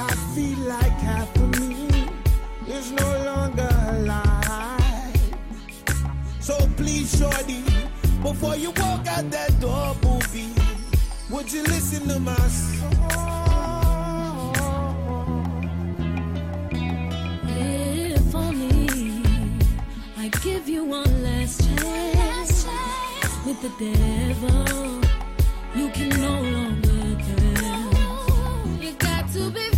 I feel like half of me is no longer alive. So please, shorty, before you walk out that door, booby, would you listen to my song? If only I give you one last chance, with the devil, you can no longer dance. You got to be.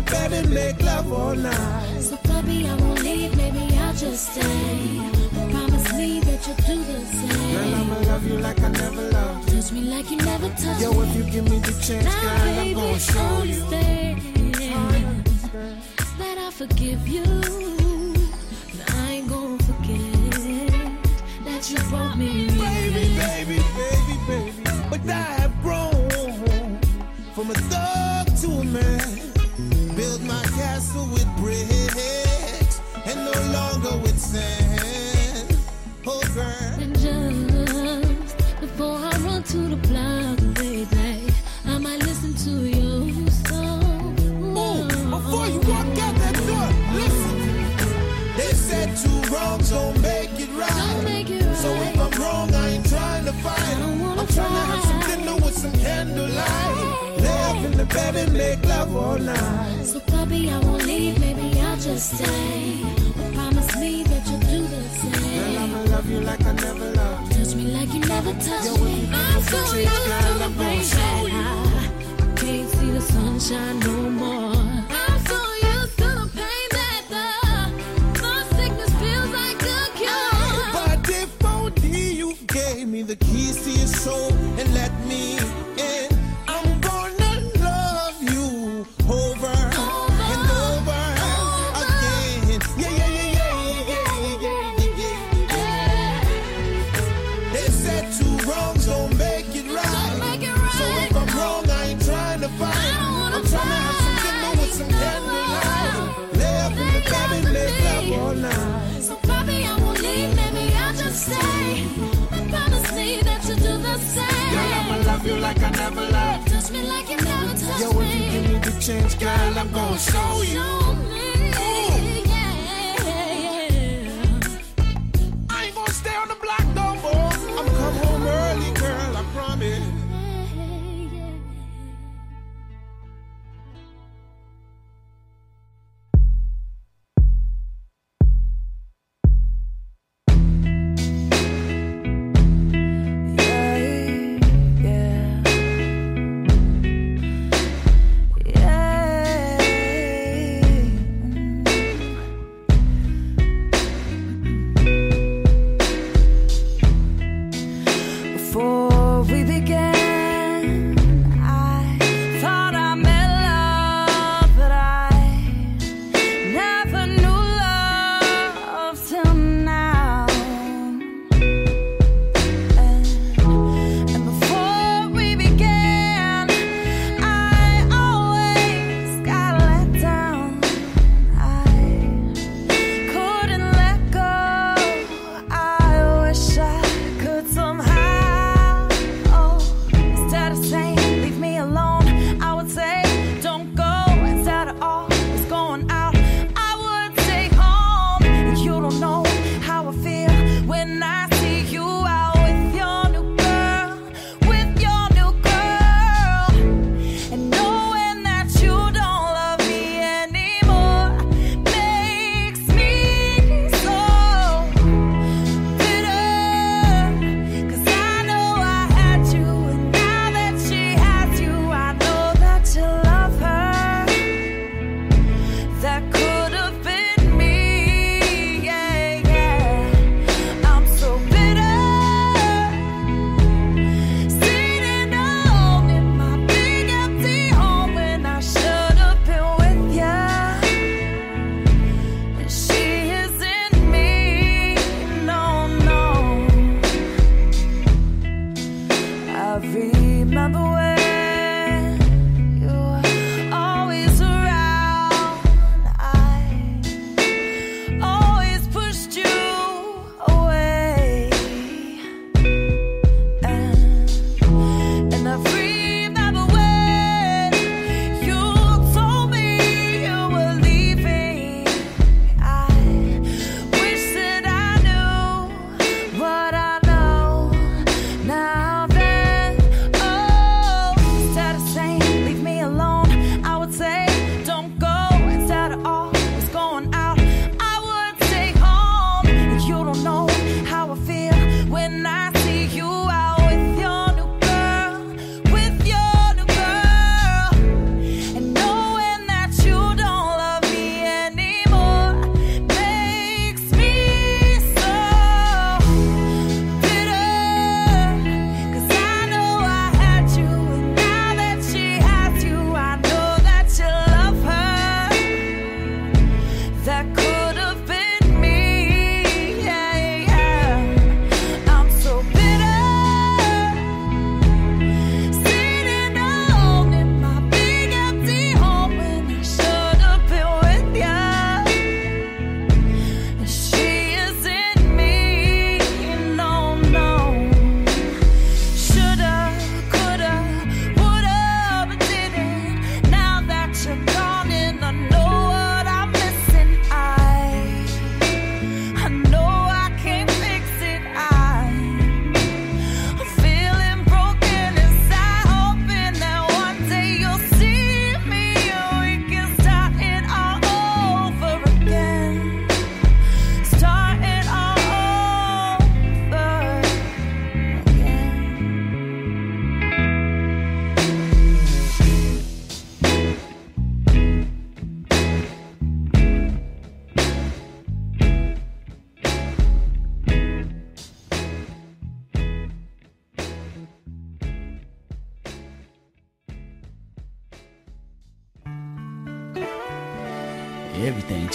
to bed and make love all night. So, baby, I won't leave, maybe I'll just stay. Promise me that you'll do the same. Girl, I'ma love you like I never loved. Touch me like you never touched Yo, me. If you give me the chance, now, girl, baby, I'm gonna show understand you. Understand that I forgive you. But I ain't gonna forget that you brought me. Baby, baby, baby, baby. But I have grown from a thug to a man. My castle with bricks and no longer with sand. Oh, girl. And just before I run to the block, baby, I might listen to your song. Ooh, before you walk out that door, listen. They said two wrongs don't make it right. Don't make it So right. if I'm wrong, I ain't trying to fight. I I'm trying to have some dinner with some candlelight. In the bed and make love all night. So, puppy, I won't leave, maybe I'll just stay. But promise me that you'll do the Girl, same. I'ma love you like I never loved. Touch me like you never touched Yo, me. I'm so used to the rain. I can't see the sunshine no more. Show you.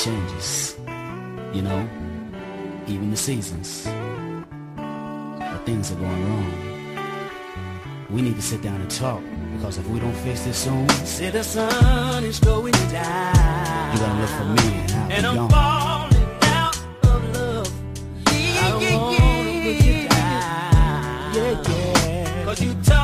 changes, you know, even the seasons. But things are going wrong. We need to sit down and talk because if we don't fix this soon, see the sun is going down. You're gonna look for me and I'll and be I'm gone. falling out of love. Yeah, I yeah, yeah. yeah, yeah. Cause you. T-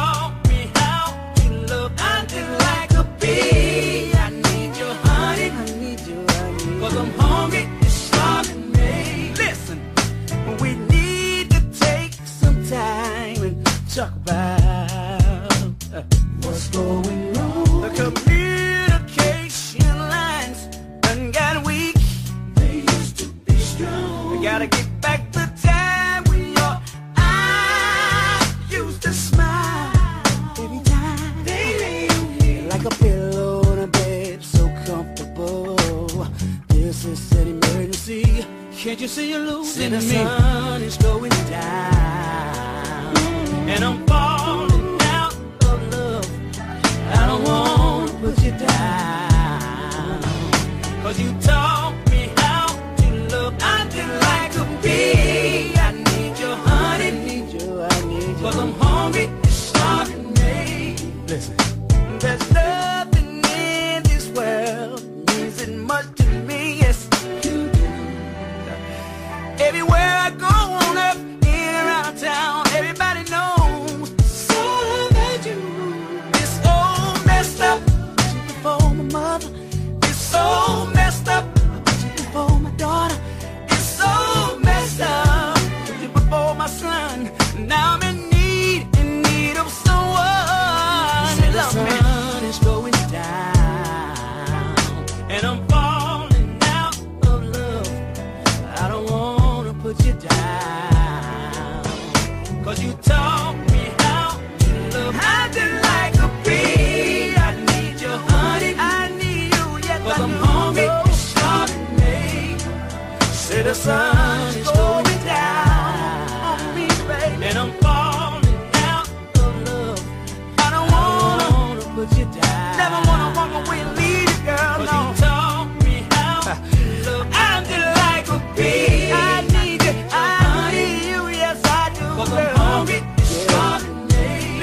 talk about.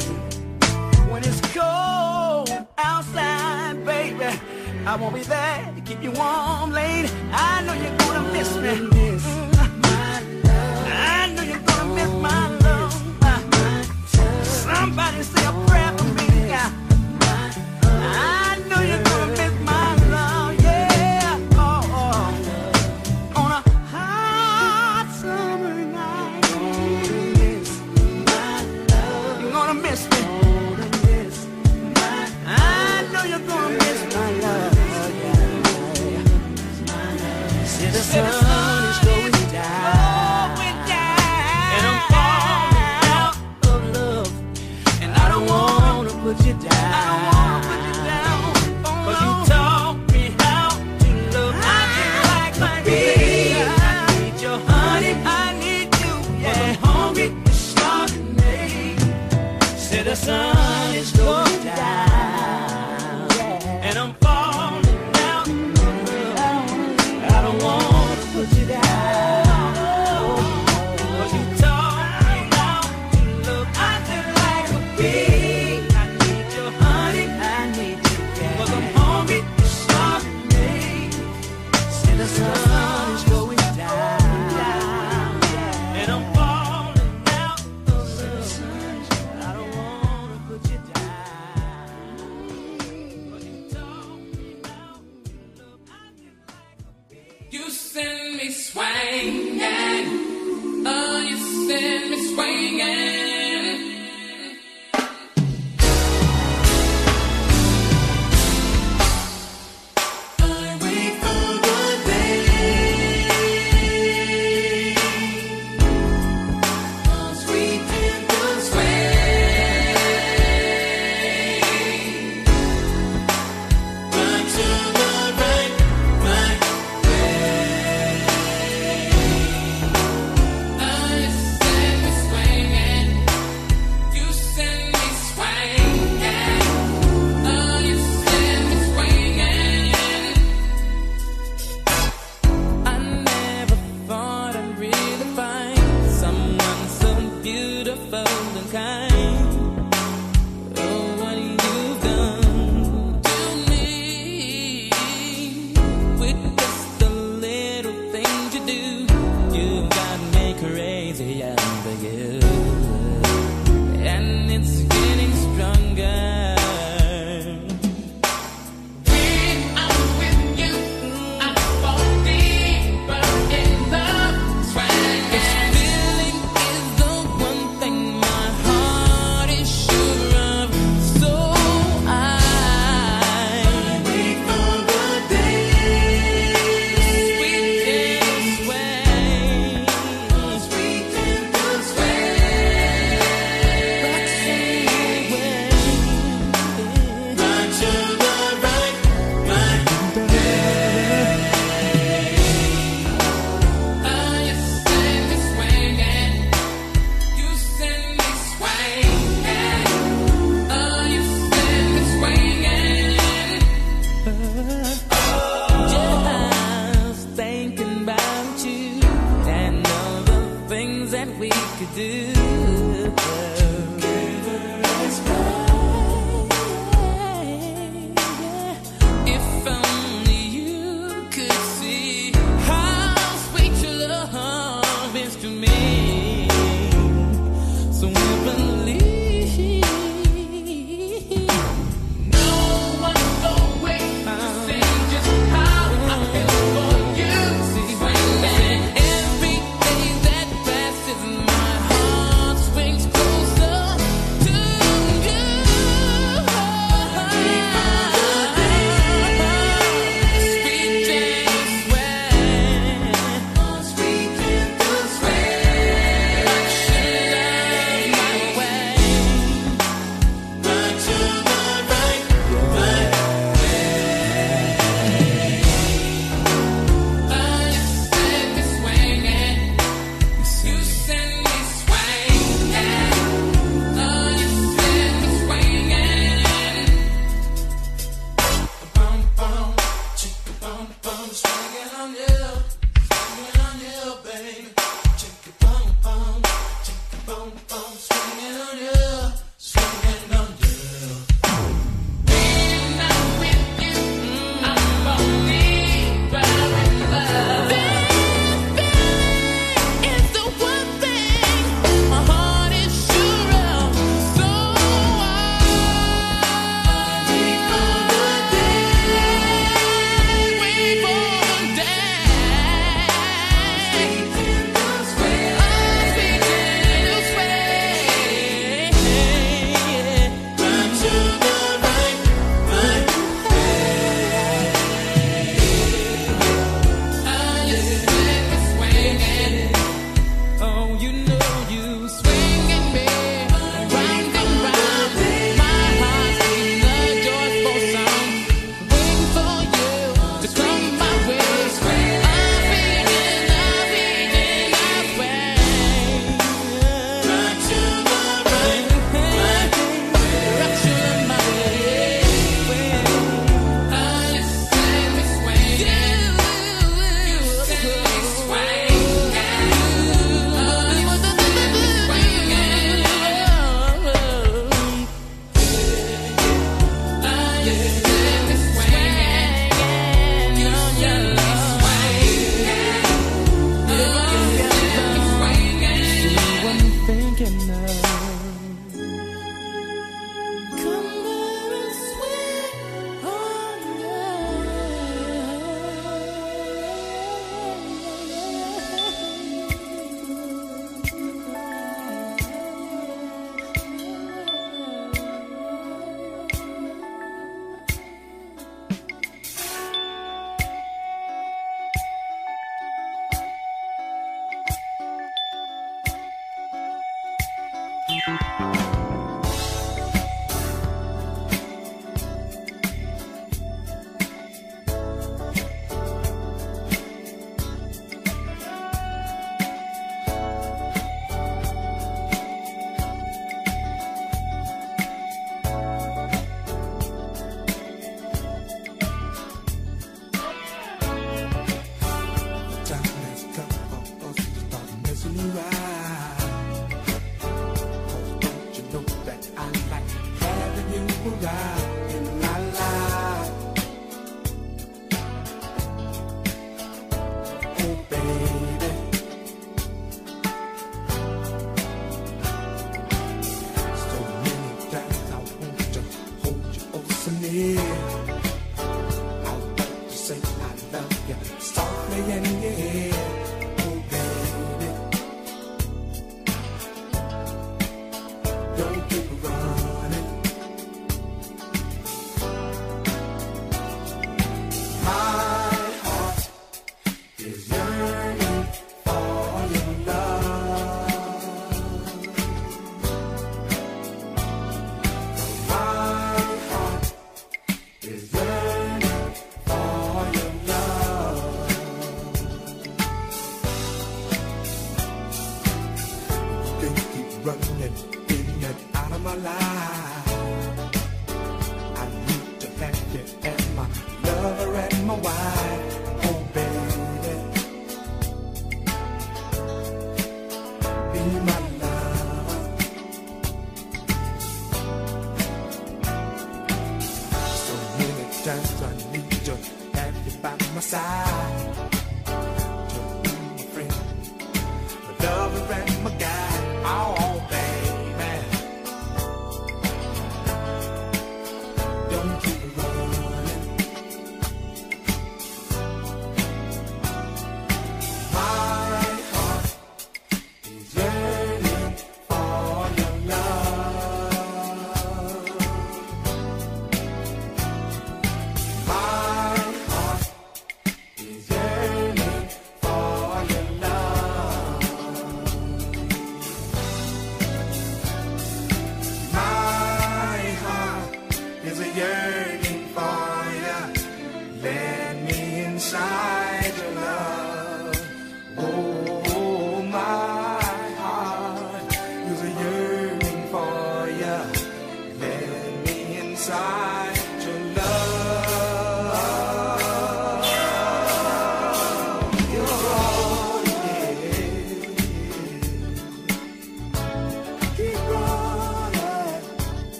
listen. When it's cold outside, baby, I won't be there to keep you warm, Late, I know you're gonna miss me. I know you're gonna miss my love. Somebody say a prayer. one is gone.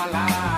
And